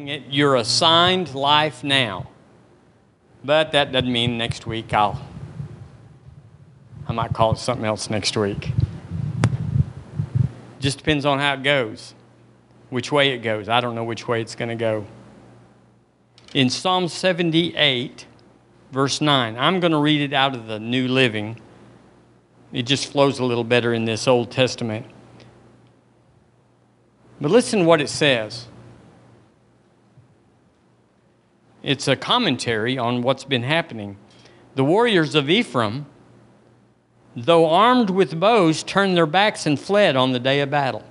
calling it your assigned life now. But that doesn't mean next week I'll I might call it something else next week. Just depends on how it goes, which way it goes. I don't know which way it's going to go. In Psalm 78, verse 9, I'm going to read it out of the New Living. It just flows a little better in this Old Testament. But listen what it says. It's a commentary on what's been happening. The warriors of Ephraim though armed with bows, turned their backs and fled on the day of battle.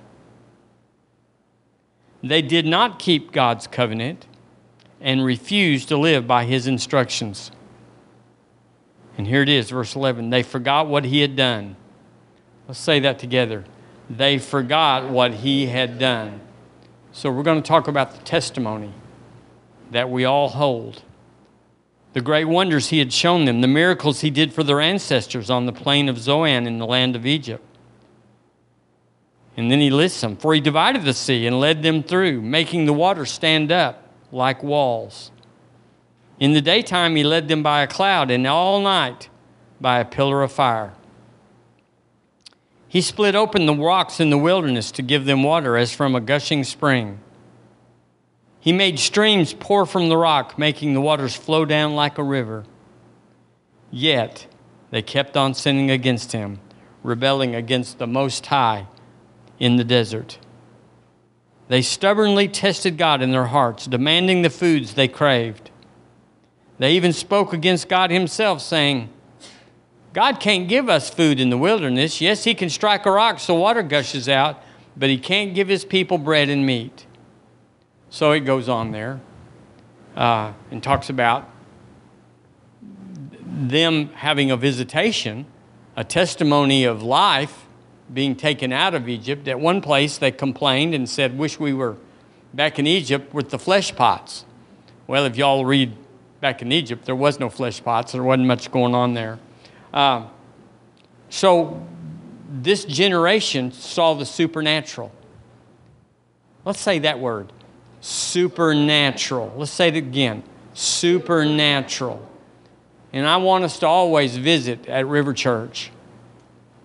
They did not keep God's covenant and refused to live by his instructions. And here it is, verse 11. They forgot what he had done. Let's say that together. They forgot what he had done. So we're going to talk about the testimony that we all hold the great wonders he had shown them, the miracles he did for their ancestors on the plain of Zoan in the land of Egypt. And then he lists them. For he divided the sea and led them through, making the water stand up like walls. In the daytime he led them by a cloud, and all night by a pillar of fire. He split open the rocks in the wilderness to give them water as from a gushing spring. He made streams pour from the rock, making the waters flow down like a river. Yet they kept on sinning against him, rebelling against the Most High in the desert. They stubbornly tested God in their hearts, demanding the foods they craved. They even spoke against God Himself, saying, God can't give us food in the wilderness. Yes, He can strike a rock so water gushes out, but He can't give His people bread and meat. So it goes on there uh, and talks about them having a visitation, a testimony of life being taken out of Egypt. At one place, they complained and said, Wish we were back in Egypt with the flesh pots. Well, if y'all read back in Egypt, there was no flesh pots, there wasn't much going on there. Uh, so this generation saw the supernatural. Let's say that word supernatural. Let's say it again supernatural. And I want us to always visit at River Church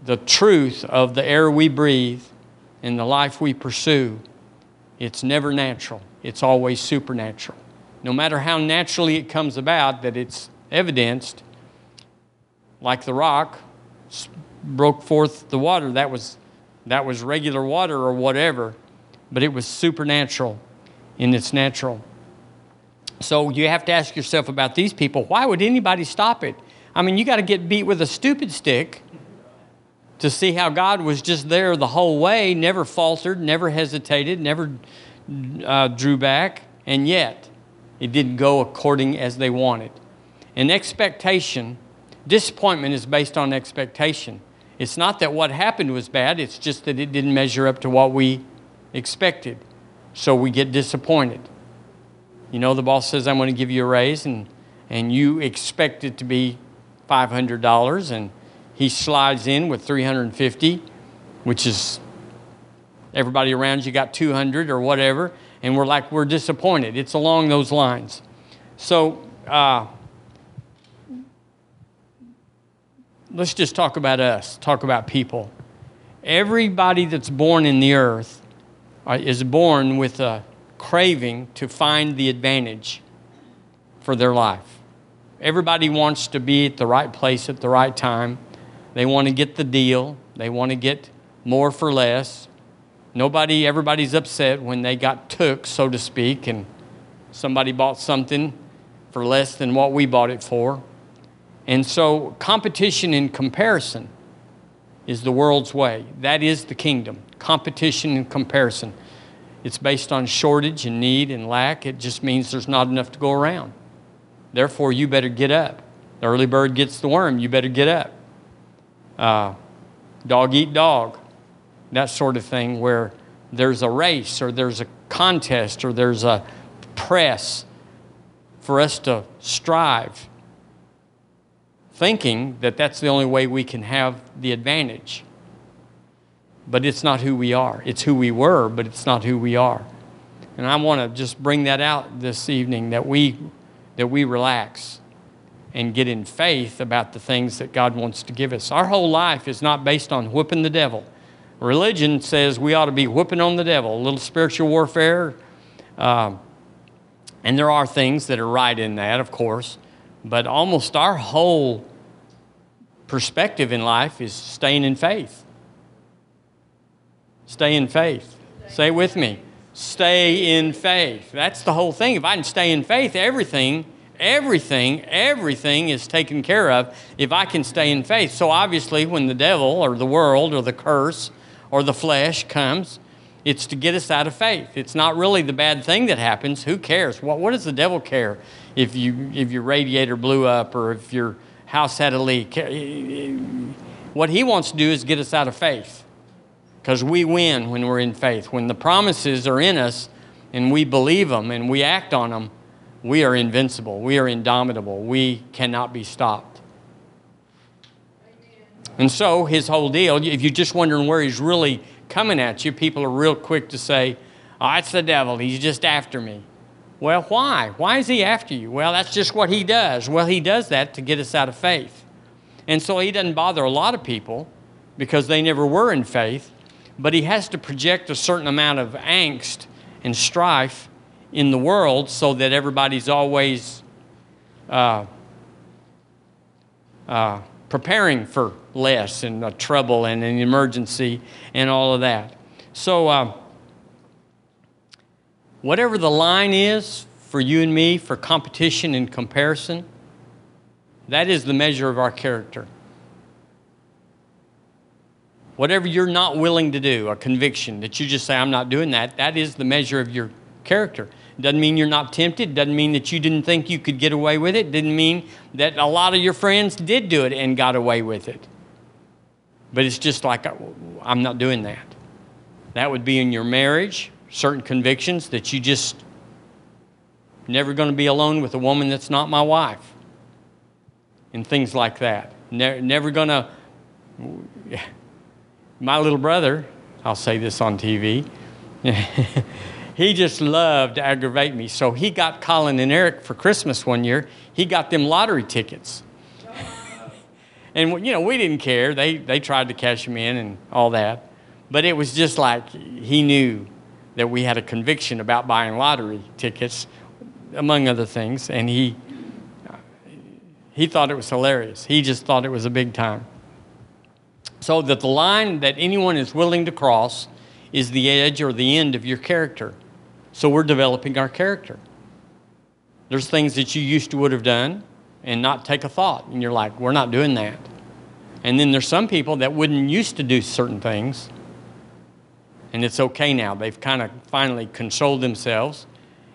the truth of the air we breathe and the life we pursue. It's never natural, it's always supernatural. No matter how naturally it comes about, that it's evidenced, like the rock broke forth the water, that was, that was regular water or whatever, but it was supernatural in its natural. So you have to ask yourself about these people why would anybody stop it? I mean, you got to get beat with a stupid stick to see how God was just there the whole way, never faltered, never hesitated, never uh, drew back, and yet it didn't go according as they wanted. And expectation, disappointment is based on expectation. It's not that what happened was bad, it's just that it didn't measure up to what we expected. So we get disappointed. You know, the boss says, I'm going to give you a raise, and, and you expect it to be $500, and he slides in with 350 which is everybody around you got 200 or whatever, and we're like, we're disappointed. It's along those lines. So, uh, let's just talk about us, talk about people. Everybody that's born in the earth Uh, is born with a craving to find the advantage for their life. Everybody wants to be at the right place at the right time. They want to get the deal. They want to get more for less. Nobody, everybody's upset when they got took, so to speak, and somebody bought something for less than what we bought it for. And so, competition and comparison is the world's way. That is the kingdom competition and comparison. It's based on shortage and need and lack. It just means there's not enough to go around. Therefore, you better get up. The early bird gets the worm, you better get up. Uh, dog eat dog, that sort of thing, where there's a race or there's a contest or there's a press for us to strive, thinking that that's the only way we can have the advantage but it's not who we are. It's who we were, but it's not who we are. And I want to just bring that out this evening that we, that we relax and get in faith about the things that God wants to give us. Our whole life is not based on whooping the devil. Religion says we ought to be whooping on the devil, a little spiritual warfare. Uh, and there are things that are right in that, of course. But almost our whole perspective in life is staying in faith. Stay in faith. Say with me. Stay in faith. That's the whole thing. If I can stay in faith, everything, everything, everything is taken care of if I can stay in faith. So obviously, when the devil or the world or the curse or the flesh comes, it's to get us out of faith. It's not really the bad thing that happens. Who cares? What, what does the devil care if, you, if your radiator blew up or if your house had a leak? Eh, eh, eh, what he wants to do is get us out of faith because we win when we're in faith. When the promises are in us and we believe them and we act on them, we are invincible. We are indomitable. We cannot be stopped. And so, his whole deal, if you're just wondering where he's really coming at you, people are real quick to say, Oh, it's the devil. He's just after me. Well, why? Why is he after you? Well, that's just what he does. Well, he does that to get us out of faith. And so he doesn't bother a lot of people because they never were in faith but he has to project a certain amount of angst and strife in the world so that everybody's always uh, uh, preparing for less and a trouble and an emergency and all of that. So, uh, whatever the line is for you and me for competition and comparison, that is the measure of our character. Whatever you're not willing to do, a conviction that you just say, I'm not doing that, that is the measure of your character. Doesn't mean you're not tempted. Doesn't mean that you didn't think you could get away with it. Didn't mean that a lot of your friends did do it and got away with it. But it's just like, uh, I'm not doing that. That would be in your marriage, certain convictions that you just never going to be alone with a woman that's not my wife, and things like that. Ne- never going to my little brother, I'll say this on TV, he just loved to aggravate me. So he got Colin and Eric for Christmas one year, he got them lottery tickets. and, you know, we didn't care. They, they tried to cash them in and all that. But it was just like he knew that we had a conviction about buying lottery tickets, among other things. And he, he thought it was hilarious. He just thought it was a big time so that the line that anyone is willing to cross is the edge or the end of your character. So we're developing our character. There's things that you used to would have done and not take a thought, and you're like, we're not doing that. And then there's some people that wouldn't used to do certain things, and it's okay now. They've kind of finally controlled themselves,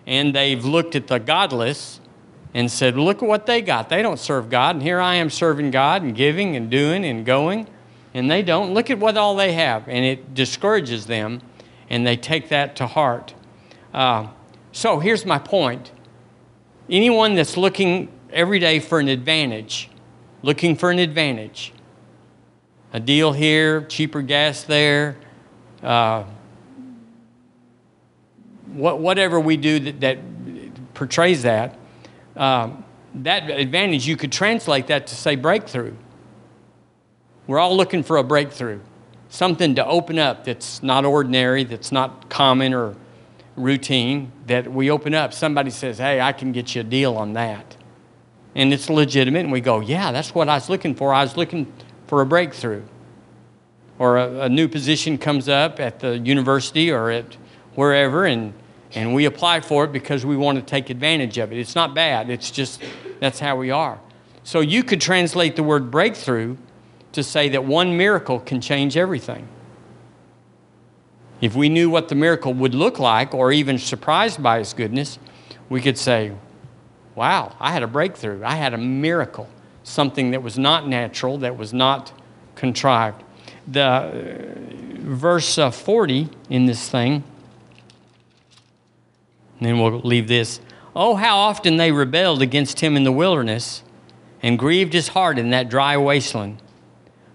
and they've looked at the godless and said, Look at what they got. They don't serve God, and here I am serving God and giving and doing and going and they don't. Look at what all they have, and it discourages them, and they take that to heart. Uh, so here's my point anyone that's looking every day for an advantage, looking for an advantage, a deal here, cheaper gas there, uh, what, whatever we do that, that portrays that, um, that advantage, you could translate that to say breakthrough. We're all looking for a breakthrough, something to open up that's not ordinary, that's not common or routine, that we open up. Somebody says, Hey, I can get you a deal on that. And it's legitimate, and we go, Yeah, that's what I was looking for. I was looking for a breakthrough. Or a, a new position comes up at the university or at wherever, and, and we apply for it because we want to take advantage of it. It's not bad, it's just that's how we are. So you could translate the word breakthrough to say that one miracle can change everything. If we knew what the miracle would look like, or even surprised by its goodness, we could say, Wow, I had a breakthrough. I had a miracle, something that was not natural, that was not contrived. The uh, verse uh, 40 in this thing, and then we'll leave this. Oh, how often they rebelled against him in the wilderness and grieved his heart in that dry wasteland.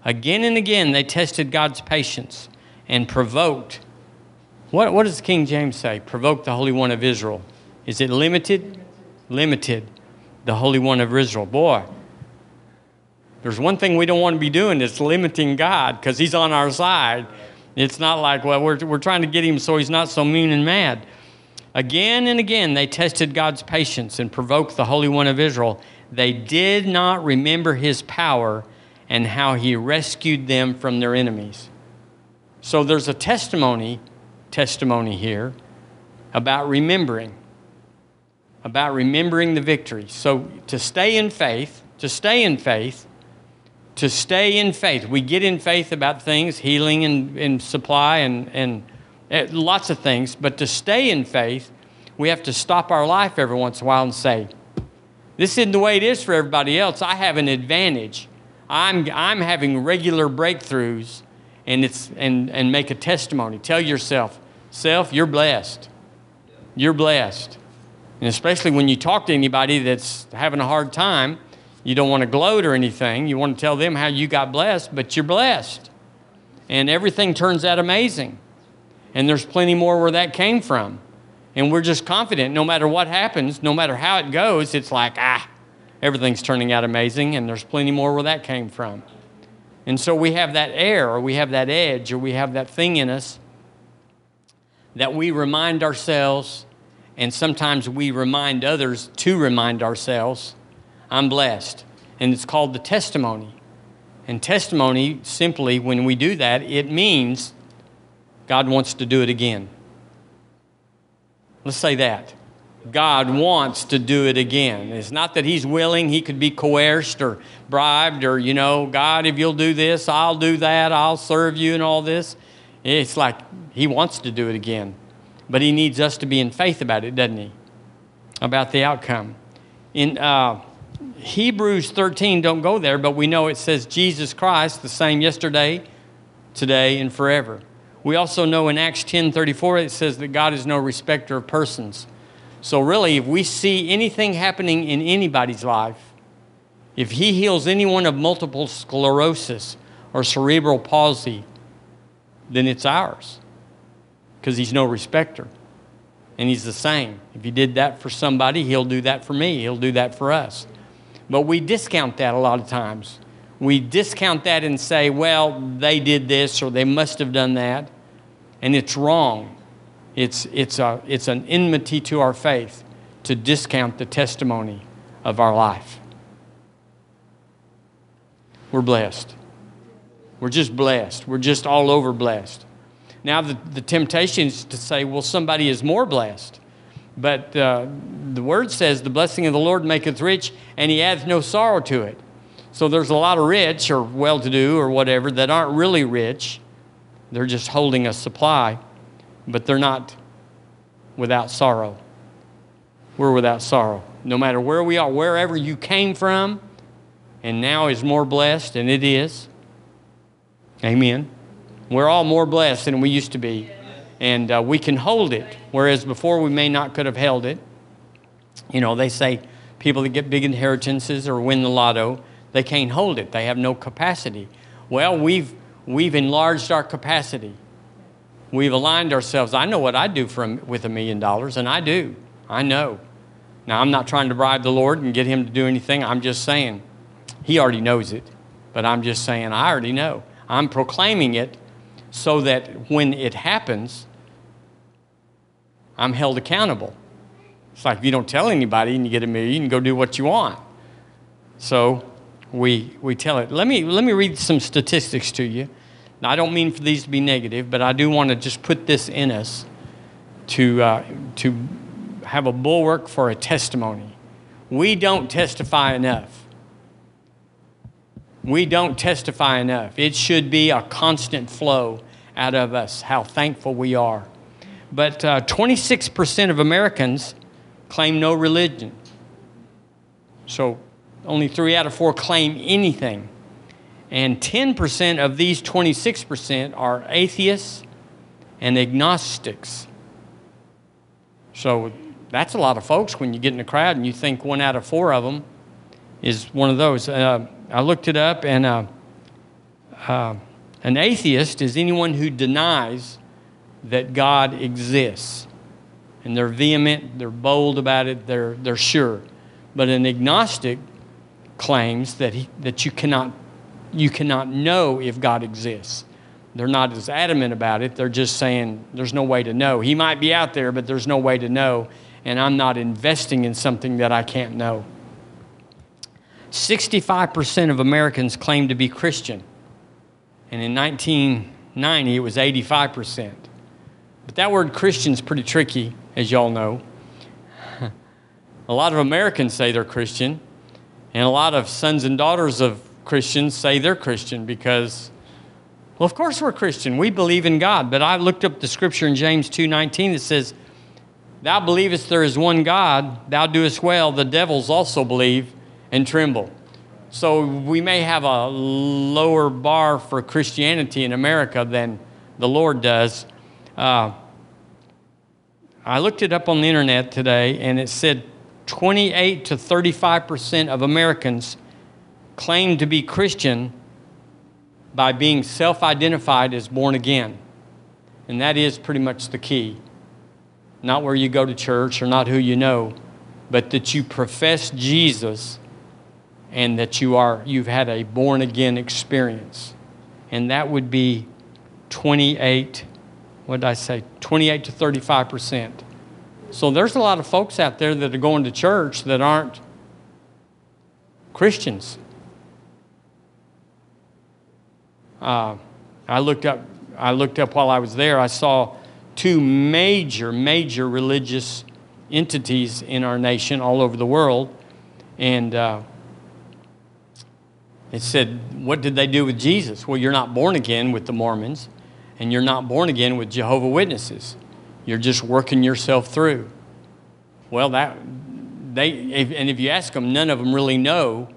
Again and again, they tested God's patience and provoked What, what does King James say? Provoke the Holy One of Israel. Is it limited? Limited. The Holy One of Israel. Boy, there's one thing we don't want to be doing is limiting God because He's on our side. It's not like, well, we're, we're trying to get Him so He's not so mean and mad. Again and again, they tested God's patience and provoked the Holy One of Israel. They did not remember His power and how He rescued them from their enemies. So there's a testimony, testimony here about remembering, about remembering the victory. So to stay in faith, to stay in faith, to stay in faith. We get in faith about things, healing and, and supply and, and uh, lots of things, but to stay in faith, we have to stop our life every once in a while and say, This isn't the way it is for everybody else. I have an advantage. I'm, I'm having regular breakthroughs and, it's, and, and make a testimony. Tell yourself, Self, you're blessed. You're blessed. And especially when you talk to anybody that's having a hard time, you don't want to gloat or anything. You want to tell them how you got blessed, but you're blessed. And everything turns out amazing. And there's plenty more where that came from. And we're just confident no matter what happens, no matter how it goes, it's like, ah, everything's turning out amazing. And there's plenty more where that came from. And so we have that air, or we have that edge, or we have that thing in us that we remind ourselves, and sometimes we remind others to remind ourselves, I'm blessed. And it's called the testimony. And testimony, simply, when we do that, it means God wants to do it again. Let's say that. God wants to do it again. It's not that He's willing, He could be coerced or bribed or, you know, God, if you'll do this, I'll do that, I'll serve you and all this. It's like He wants to do it again. But He needs us to be in faith about it, doesn't He? About the outcome. In uh, Hebrews 13, don't go there, but we know it says Jesus Christ, the same yesterday, today, and forever. We also know in Acts 10 34, it says that God is no respecter of persons. So, really, if we see anything happening in anybody's life, if He heals anyone of multiple sclerosis or cerebral palsy, then it's ours because He's no respecter. And He's the same. If He did that for somebody, He'll do that for me, He'll do that for us. But we discount that a lot of times. We discount that and say, well, they did this or they must have done that. And it's wrong. It's, it's, a, it's an enmity to our faith to discount the testimony of our life. We're blessed. We're just blessed. We're just all over blessed. Now, the, the temptation is to say, well, somebody is more blessed. But uh, the word says, the blessing of the Lord maketh rich, and he adds no sorrow to it. So there's a lot of rich or well to do or whatever that aren't really rich. They're just holding a supply, but they're not without sorrow. We're without sorrow. No matter where we are, wherever you came from, and now is more blessed, and it is. Amen. We're all more blessed than we used to be and uh, we can hold it, whereas before we may not could have held it. You know, they say people that get big inheritances or win the lotto, they can't hold it. They have no capacity. Well, we've we've enlarged our capacity. We've aligned ourselves. I know what I do for with a million dollars, and I do. I know. Now, I'm not trying to bribe the Lord and get Him to do anything. I'm just saying, He already knows it. But I'm just saying, I already know. I'm proclaiming it so that when it happens, I'm held accountable. It's like if you don't tell anybody and you get a million, you can go do what you want. So we, we tell it. Let me, let me read some statistics to you. Now, I don't mean for these to be negative, but I do want to just put this in us to, uh, to have a bulwark for a testimony. We don't testify enough. We don't testify enough. It should be a constant flow out of us how thankful we are but uh, 26% of Americans claim no religion. So only three out of four claim anything. And 10% of these 26% are atheists and agnostics. So that's a lot of folks when you get in a crowd and you think one out of four of them is one of those. Uh, I looked it up, and uh, uh an atheist is anyone who denies that God exists. And they're vehement, they're bold about it, they're, they're sure. But an agnostic claims that, he, that you, cannot, you cannot know if God exists. They're not as adamant about it. They're just saying there's no way to know. He might be out there, but there's no way to know. And I'm not investing in something that I can't know. 65% of Americans claim to be Christian. And in 1990, it was 85%. But that word Christian is pretty tricky, as y'all know. a lot of Americans say they're Christian, and a lot of sons and daughters of Christians say they're Christian because, well, of course we're Christian. We believe in God. But I looked up the scripture in James 2.19 that says, Thou believest there is one God, thou doest well, the devils also believe and tremble. So we may have a lower bar for Christianity in America than the Lord does. Uh, I looked it up on the internet today, and it said 28 to 35 percent of Americans claim to be Christian by being self identified as born again. And that is pretty much the key. Not where you go to church or not who you know, but that you profess Jesus and that you are you've had a born again experience. And that would be 28 what did I say? 28 to 35 percent. So there's a lot of folks out there that are going to church that aren't Christians. Uh, I looked up. I looked up while I was there. I saw two major, major religious entities in our nation, all over the world, and uh, it said, "What did they do with Jesus?" Well, you're not born again with the Mormons and you're not born again with Jehovah Witnesses. You're just working yourself through. Well, that they if, and if you ask them, none of them really know.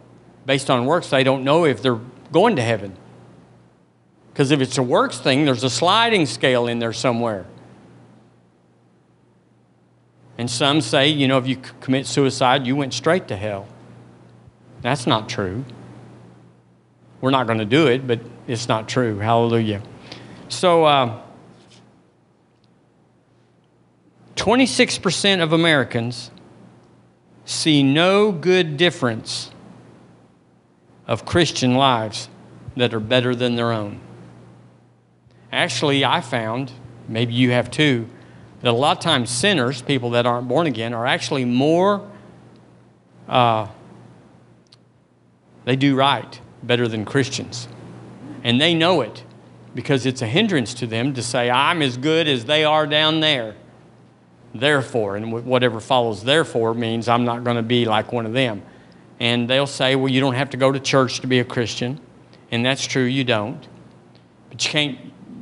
Based on works, they don't know if they're going to heaven. Because if it's a works thing, there's a sliding scale in there somewhere. And some say, you know, if you commit suicide, you went straight to hell. That's not true. We're not going to do it, but it's not true. Hallelujah. So, uh, 26% of Americans see no good difference of Christian lives that are better than their own. Actually, I found, maybe you have too, that a lot of times sinners, people that aren't born again, are actually more, uh, they do right better than Christians. And they know it because it's a hindrance to them to say, I'm as good as they are down there. Therefore, and whatever follows therefore means I'm not going to be like one of them. And they'll say, well, you don't have to go to church to be a Christian. And that's true, you don't. But you can't,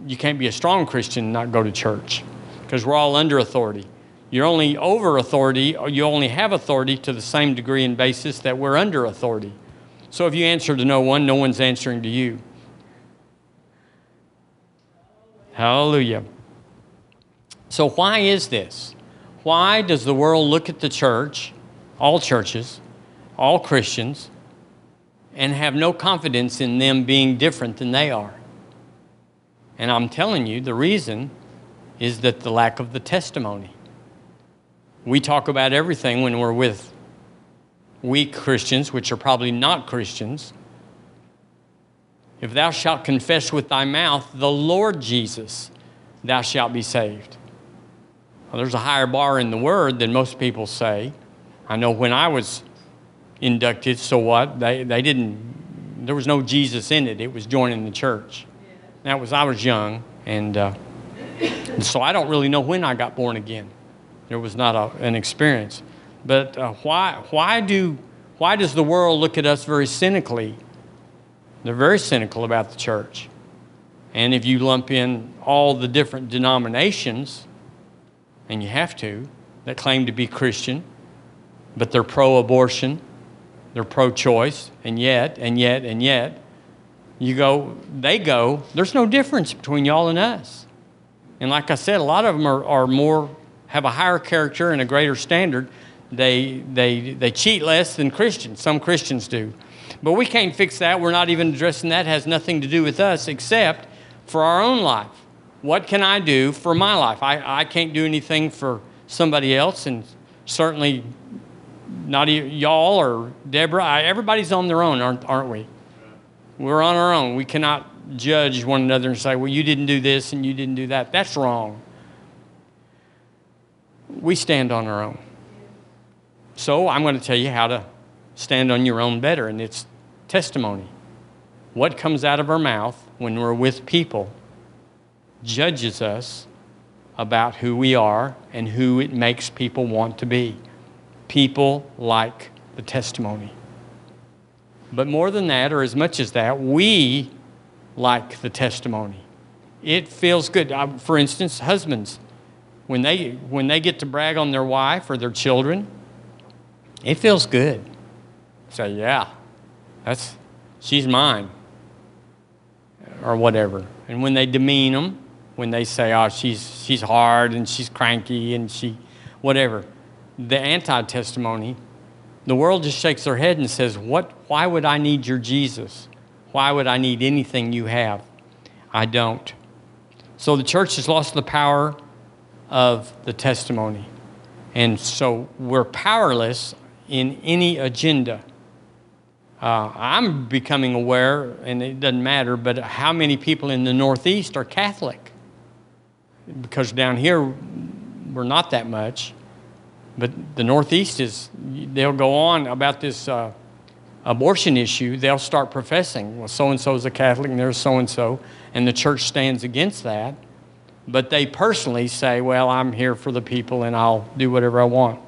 you can't be a strong Christian and not go to church because we're all under authority. You're only over authority, or you only have authority to the same degree and basis that we're under authority. So if you answer to no one, no one's answering to you. Hallelujah. So, why is this? Why does the world look at the church, all churches, all Christians, and have no confidence in them being different than they are? And I'm telling you, the reason is that the lack of the testimony. We talk about everything when we're with weak Christians, which are probably not Christians, if thou shalt confess with thy mouth the Lord Jesus, thou shalt be saved. Well, there's a higher bar in the word than most people say. I know when I was inducted, so what? They, they didn't, there was no Jesus in it. It was joining the church. That was, I was young, and, uh, so I don't really know when I got born again. There was not a, an experience. But uh, why, why, do, why does the world look at us very cynically they're very cynical about the church. And if you lump in all the different denominations, and you have to, that claim to be Christian, but they're pro abortion, they're pro choice, and yet, and yet, and yet, you go, they go, there's no difference between y'all and us. And like I said, a lot of them are, are more, have a higher character and a greater standard. They, they, they cheat less than Christians. Some Christians do. But we can't fix that. We're not even addressing that. It has nothing to do with us except for our own life. what can I do for my life? I, I can't do anything for somebody else, and certainly not y'all or Deborah. I, everybody's on their own, aren't, aren't we? We're on our own. We cannot judge one another and say, well, you didn't do this and you didn't do that. That's wrong. We stand on our own. So I'm going to tell you how to stand on your own better, and it's testimony. What comes out of our mouth when we're with people judges us about who we are and who it makes people want to be. People like the testimony. But more than that, or as much as that, we like the testimony. It feels good. For instance, husbands, when they, when they get to brag on their wife or their children, it feels good. Say, yeah, that's, she's mine, or whatever. And when they demean them, when they say, oh, she's, she's hard and she's cranky and she, whatever, the anti testimony, the world just shakes their head and says, what, why would I need your Jesus? Why would I need anything you have? I don't. So the church has lost the power of the testimony. And so we're powerless in any agenda. Uh, I'm becoming aware, and it doesn't matter, but how many people in the Northeast are Catholic? Because down here, we're not that much. But the Northeast is, they'll go on about this uh, abortion issue. They'll start professing, well, so and so is a Catholic, and there's so and so, and the church stands against that. But they personally say, well, I'm here for the people and I'll do whatever I want.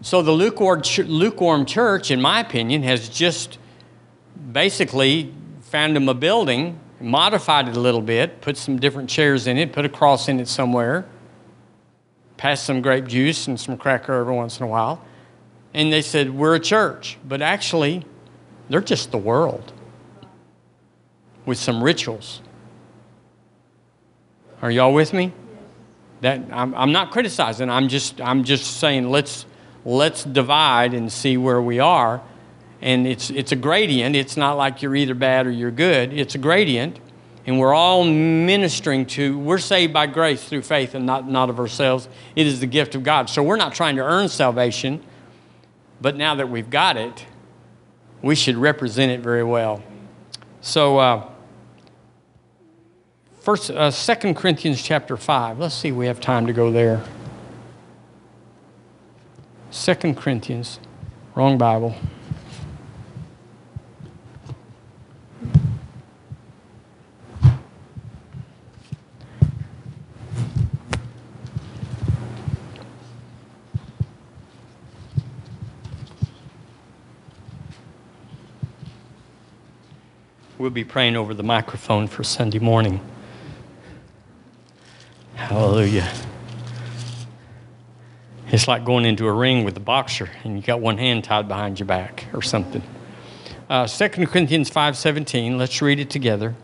So the lukewarm church, in my opinion, has just basically found them a building, modified it a little bit, put some different chairs in it, put a cross in it somewhere, passed some grape juice and some cracker every once in a while. And they said, We're a church. But actually, they're just the world with some rituals. Are y'all with me? That I'm, I'm not criticizing. I'm just I'm just saying let's let's divide and see where we are. And it's it's a gradient. It's not like you're either bad or you're good. It's a gradient. And we're all ministering to, we're saved by grace through faith and not, not of ourselves. It is the gift of God. So we're not trying to earn salvation, but now that we've got it, we should represent it very well. So, uh, First, uh, 2 Corinthians chapter 5. Let's see, we have time to go there. 2 Corinthians, wrong Bible. We'll be praying over the microphone for Sunday morning. Hallelujah. It's like going into a ring with a boxer and you got one hand tied behind your back or something. Uh, 2 Corinthians 5.17, let's read it together.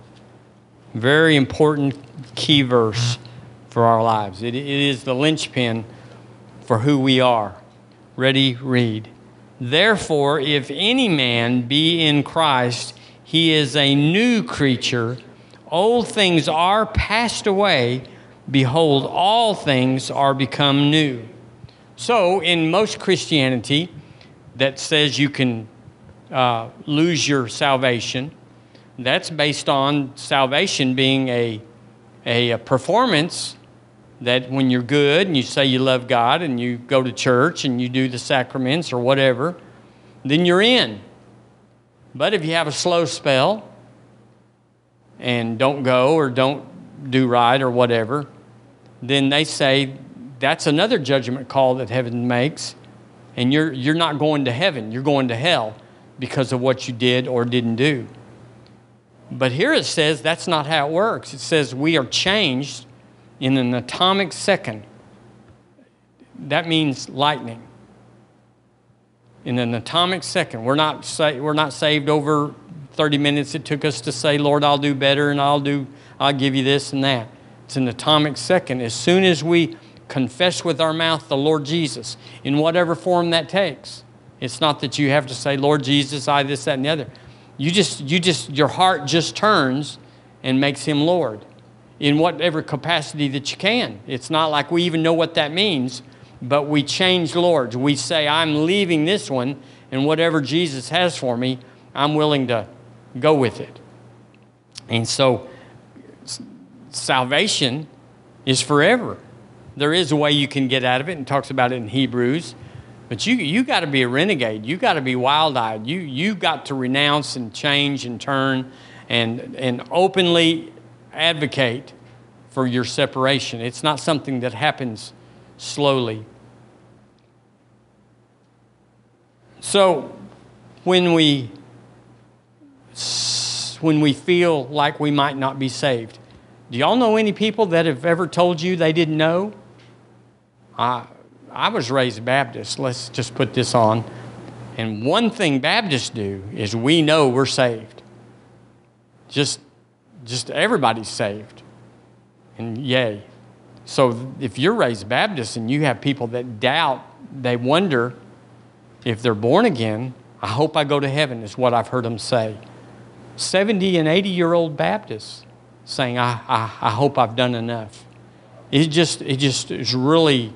Very important key verse for our lives. It, it is the linchpin for who we are. Ready, read. Therefore, if any man be in Christ, he is a new creature. Old things are passed away Behold, all things are become new. So, in most Christianity that says you can uh, lose your salvation, that's based on salvation being a, a, a performance that when you're good and you say you love God and you go to church and you do the sacraments or whatever, then you're in. But if you have a slow spell and don't go or don't do right or whatever, then they say that's another judgment call that heaven makes, and you're, you're not going to heaven, you're going to hell because of what you did or didn't do. But here it says that's not how it works. It says we are changed in an atomic second. That means lightning. In an atomic second. We're not, sa- we're not saved over 30 minutes it took us to say, Lord, I'll do better and I'll do, I'll give you this and that. It's an atomic second. As soon as we confess with our mouth the Lord Jesus, in whatever form that takes, it's not that you have to say, Lord Jesus, I, this, that, and the other. You just, you just, your heart just turns and makes him Lord in whatever capacity that you can. It's not like we even know what that means, but we change lords. We say, I'm leaving this one, and whatever Jesus has for me, I'm willing to go with it. And so, salvation is forever. There is a way you can get out of it, and talks about it in Hebrews. But you you got to be a renegade. You got to be wild-eyed. You you got to renounce and change and turn, and and openly advocate for your separation. It's not something that happens slowly. So when we when we feel like we might not be saved, do y'all know any people that have ever told you they didn't know? I I was raised Baptist. Let's just put this on. And one thing Baptists do is we know we're saved. Just just everybody's saved. And yay. So if you're raised Baptist and you have people that doubt, they wonder if they're born again, I hope I go to heaven, is what I've heard them say. 70 and 80 year old Baptists saying, I, I, I hope I've done enough. It just, it just is really,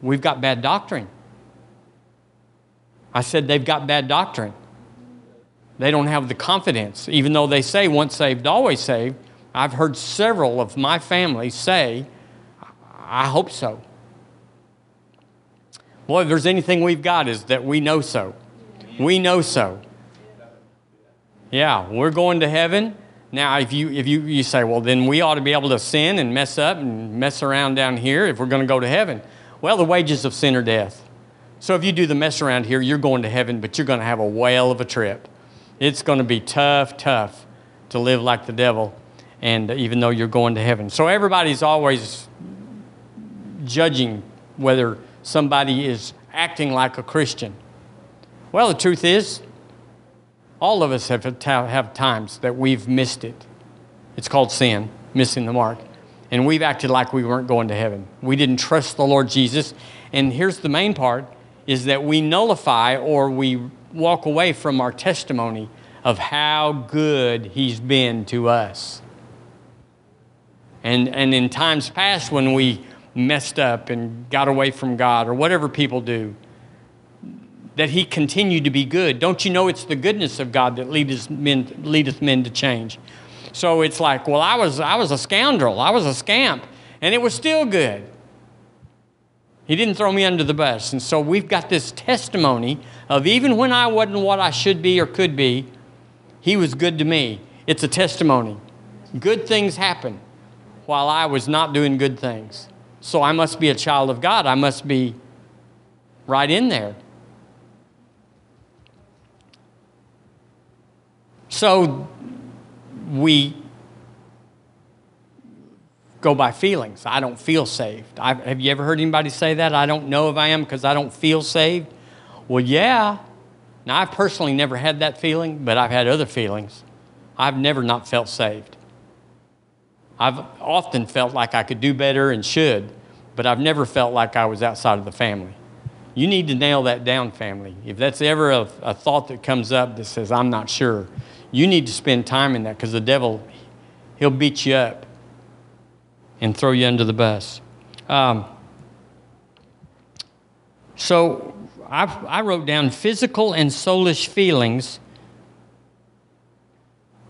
we've got bad doctrine. I said they've got bad doctrine. They don't have the confidence, even though they say once saved, always saved. I've heard several of my family say, I hope so. Boy, if there's anything we've got is that we know so. We know so. Yeah, we're going to heaven. Now, if you, if you, you say, well, then we ought to be able to sin and mess up and mess around down here if we're going to go to heaven. Well, the wages of sin are death. So if you do the mess around here, you're going to heaven, but you're going to have a whale of a trip. It's going to be tough, tough to live like the devil, and even though you're going to heaven. So everybody's always judging whether somebody is acting like a Christian. Well, the truth is, all of us have, have times that we've missed it. It's called sin, missing the mark. And we've acted like we weren't going to heaven. We didn't trust the Lord Jesus. And here's the main part is that we nullify or we walk away from our testimony of how good He's been to us. And, and in times past, when we messed up and got away from God, or whatever people do, that He continued to be good. Don't you know it's the goodness of God that leadeth men, leadeth men to change? So it's like, well, I was, I was a scoundrel, I was a scamp, and it was still good. He didn't throw me under the bus. And so we've got this testimony of even when I wasn't what I should be or could be, He was good to me. It's a testimony. Good things happen while I was not doing good things. So I must be a child of God. I must be right in there. So we go by feelings. I don't feel saved. I've, have you ever heard anybody say that? I don't know if I am because I don't feel saved. Well, yeah. Now, I've personally never had that feeling, but I've had other feelings. I've never not felt saved. I've often felt like I could do better and should, but I've never felt like I was outside of the family. You need to nail that down, family. If that's ever a, a thought that comes up that says, I'm not sure, you need to spend time in that because the devil, he'll beat you up and throw you under the bus. Um, so I, I wrote down physical and soulish feelings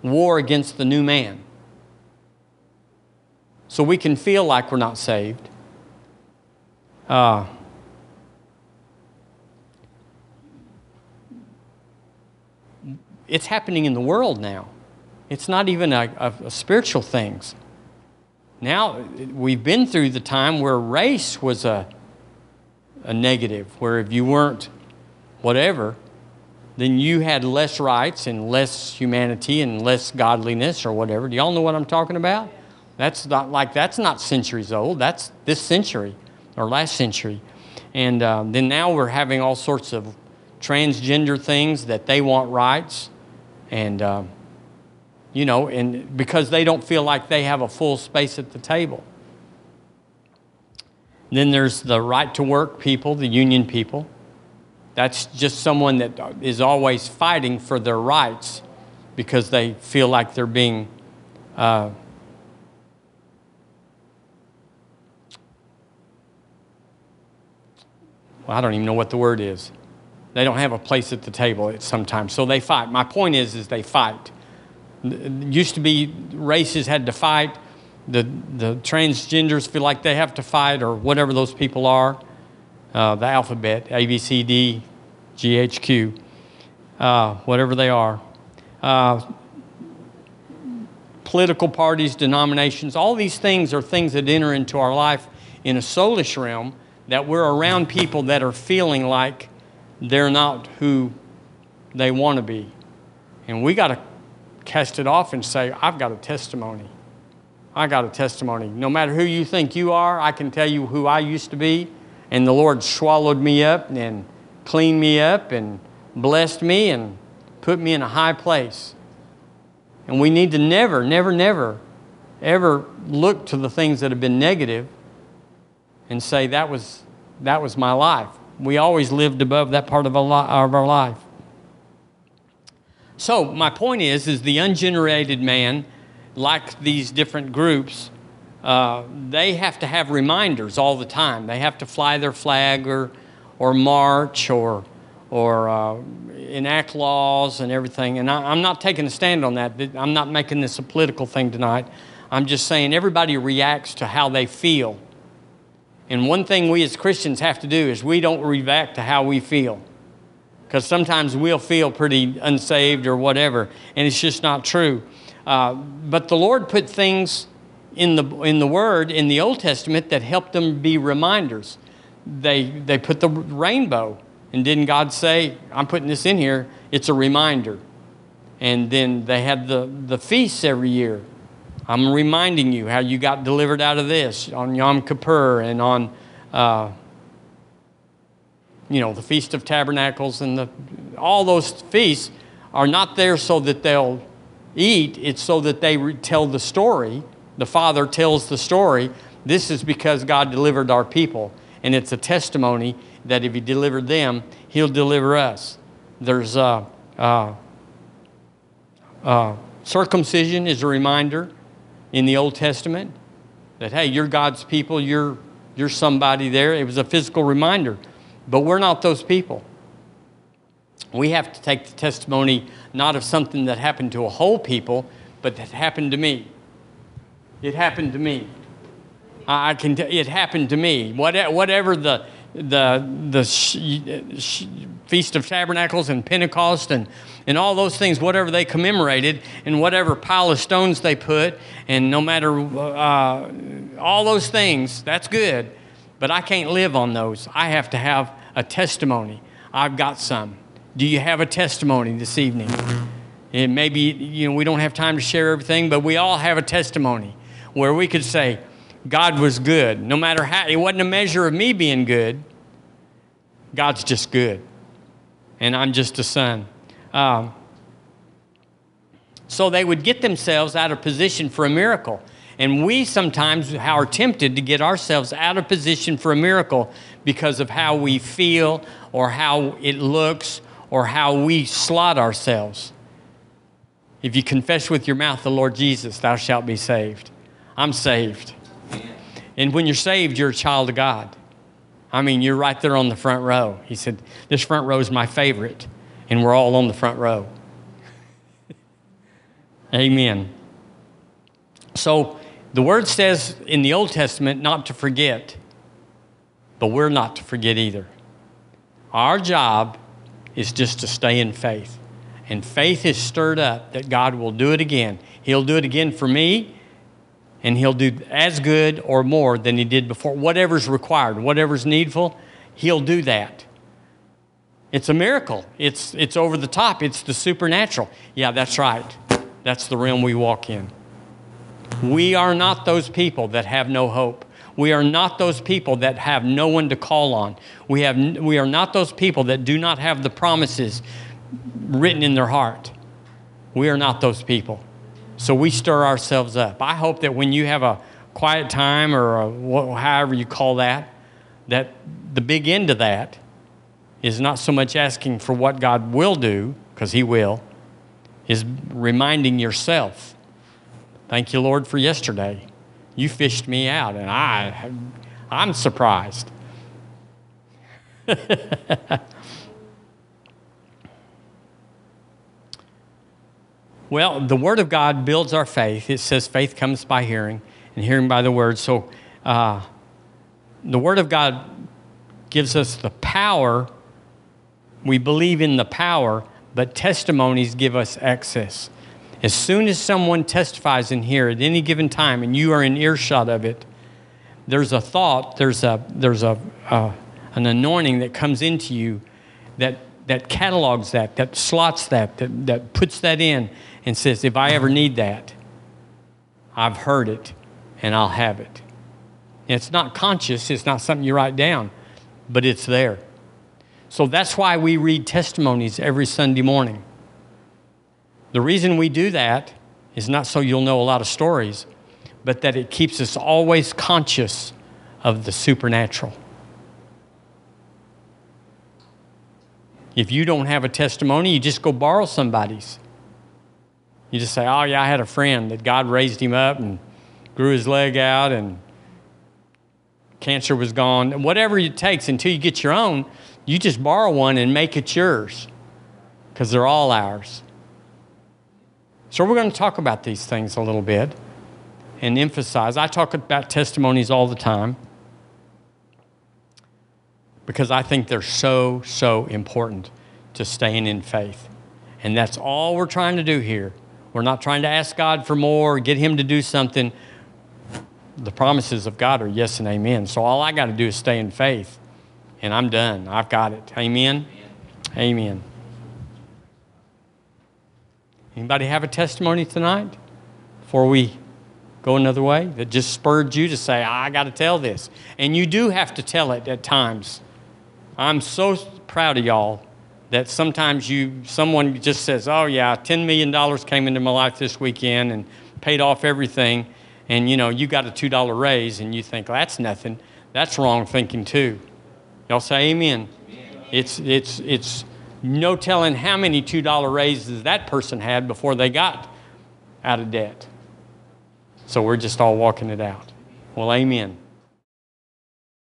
war against the new man. So we can feel like we're not saved. Uh, it's happening in the world now. It's not even a, a, a spiritual things. Now we've been through the time where race was a, a negative, where if you weren't whatever, then you had less rights and less humanity and less godliness or whatever. Do y'all know what I'm talking about? That's not like that's not centuries old. That's this century or last century. And um, then now we're having all sorts of transgender things that they want rights. And um, you know, and because they don't feel like they have a full space at the table. Then there's the right to work people, the union people. That's just someone that is always fighting for their rights because they feel like they're being uh, well, I don't even know what the word is. They don't have a place at the table at sometimes, so they fight. My point is, is they fight. It used to be races had to fight. The, the transgenders feel like they have to fight, or whatever those people are. Uh, the alphabet, A, B, C, D, G, H, Q, uh, whatever they are. Uh, political parties, denominations, all these things are things that enter into our life in a soulish realm that we're around people that are feeling like they're not who they want to be. And we got to cast it off and say, I've got a testimony. I got a testimony. No matter who you think you are, I can tell you who I used to be. And the Lord swallowed me up and cleaned me up and blessed me and put me in a high place. And we need to never, never, never, ever look to the things that have been negative and say, that was, that was my life. We always lived above that part of our, life. So my point is, is the unregenerated man, like these different groups, uh, they have to have reminders all the time. They have to fly their flag or, or march or, or uh, enact laws and everything. And I, am not taking a stand on that. I'm not making this a political thing tonight. I'm just saying everybody reacts to how they feel. And one thing we as Christians have to do is we don't react to how we feel. Because sometimes we'll feel pretty unsaved or whatever, and it's just not true. Uh, but the Lord put things in the, in the Word, in the Old Testament, that helped them be reminders. They, they put the rainbow, and didn't God say, I'm putting this in here, it's a reminder. And then they had the, the feasts every year I'm reminding you how you got delivered out of this on Yom Kippur and on, uh, you know, the Feast of Tabernacles and the, all those feasts are not there so that they'll eat. It's so that they re- tell the story. The Father tells the story. This is because God delivered our people. And it's a testimony that if He delivered them, He'll deliver us. There's uh, uh, uh, circumcision is a reminder in the Old Testament that, hey, you're God's people, you're, you're somebody there. It was a physical reminder. But we're not those people. We have to take the testimony not of something that happened to a whole people, but that happened to me. It happened to me. I can. T- it happened to me. What, Whatever the the the sh- sh- Feast of Tabernacles and Pentecost and, and all those things, whatever they commemorated, and whatever pile of stones they put, and no matter uh, all those things, that's good. But I can't live on those. I have to have a testimony. I've got some. Do you have a testimony this evening? And maybe you know we don't have time to share everything, but we all have a testimony where we could say, God was good. No matter how, it wasn't a measure of me being good. God's just good and I'm just a son. Um, so they would get themselves out of position for a miracle. And we sometimes are tempted to get ourselves out of position for a miracle because of how we feel or how it looks or how we slot ourselves. If you confess with your mouth the Lord Jesus, thou shalt be saved. I'm saved. And when you're saved, you're a child of God. I mean, you're right there on the front row. He said, This front row is my favorite, and we're all on the front row. Amen. So the word says in the Old Testament not to forget, but we're not to forget either. Our job is just to stay in faith. And faith is stirred up that God will do it again. He'll do it again for me, and he'll do as good or more than he did before. Whatever's required, whatever's needful, he'll do that. It's a miracle. It's, it's over the top. It's the supernatural. Yeah, that's right. That's the realm we walk in. We are not those people that have no hope. We are not those people that have no one to call on. We, have, we are not those people that do not have the promises written in their heart. We are not those people. So we stir ourselves up. I hope that when you have a quiet time or a, however you call that, that the big end of that is not so much asking for what God will do, because He will, is reminding yourself Thank you, Lord, for yesterday. You fished me out, and I, I'm surprised. well, the Word of God builds our faith. It says faith comes by hearing, and hearing by the Word. So uh, the Word of God gives us the power. We believe in the power, but testimonies give us access. As soon as someone testifies in here at any given time and you are in earshot of it, there's a thought, there's, a, there's a, uh, an anointing that comes into you that, that catalogs that, that slots that, that, that puts that in and says, if I ever need that, I've heard it and I'll have it. It's not conscious, it's not something you write down, but it's there. So that's why we read testimonies every Sunday morning. The reason we do that is not so you'll know a lot of stories, but that it keeps us always conscious of the supernatural. If you don't have a testimony, you just go borrow somebody's. You just say, Oh, yeah, I had a friend that God raised him up and grew his leg out and cancer was gone. Whatever it takes until you get your own, you just borrow one and make it yours because they're all ours. So, we're going to talk about these things a little bit and emphasize. I talk about testimonies all the time because I think they're so, so important to staying in faith. And that's all we're trying to do here. We're not trying to ask God for more, get Him to do something. The promises of God are yes and amen. So all I got to do is stay in faith, and I'm done. I've got it. Amen. Amen. amen. Anybody have a testimony tonight before we go another way that just spurred you to say, I got to tell this? And you do have to tell it at times. I'm so proud of y'all that sometimes you someone just says, "Oh yeah, 10 million dollars came into my life this weekend and paid off everything." And you know, you got a $2 raise and you think, well, "That's nothing." That's wrong thinking too. Y'all say amen. amen. It's it's it's no telling how many $2 raises that person had before they got out of debt. So we're just all walking it out. Well, amen.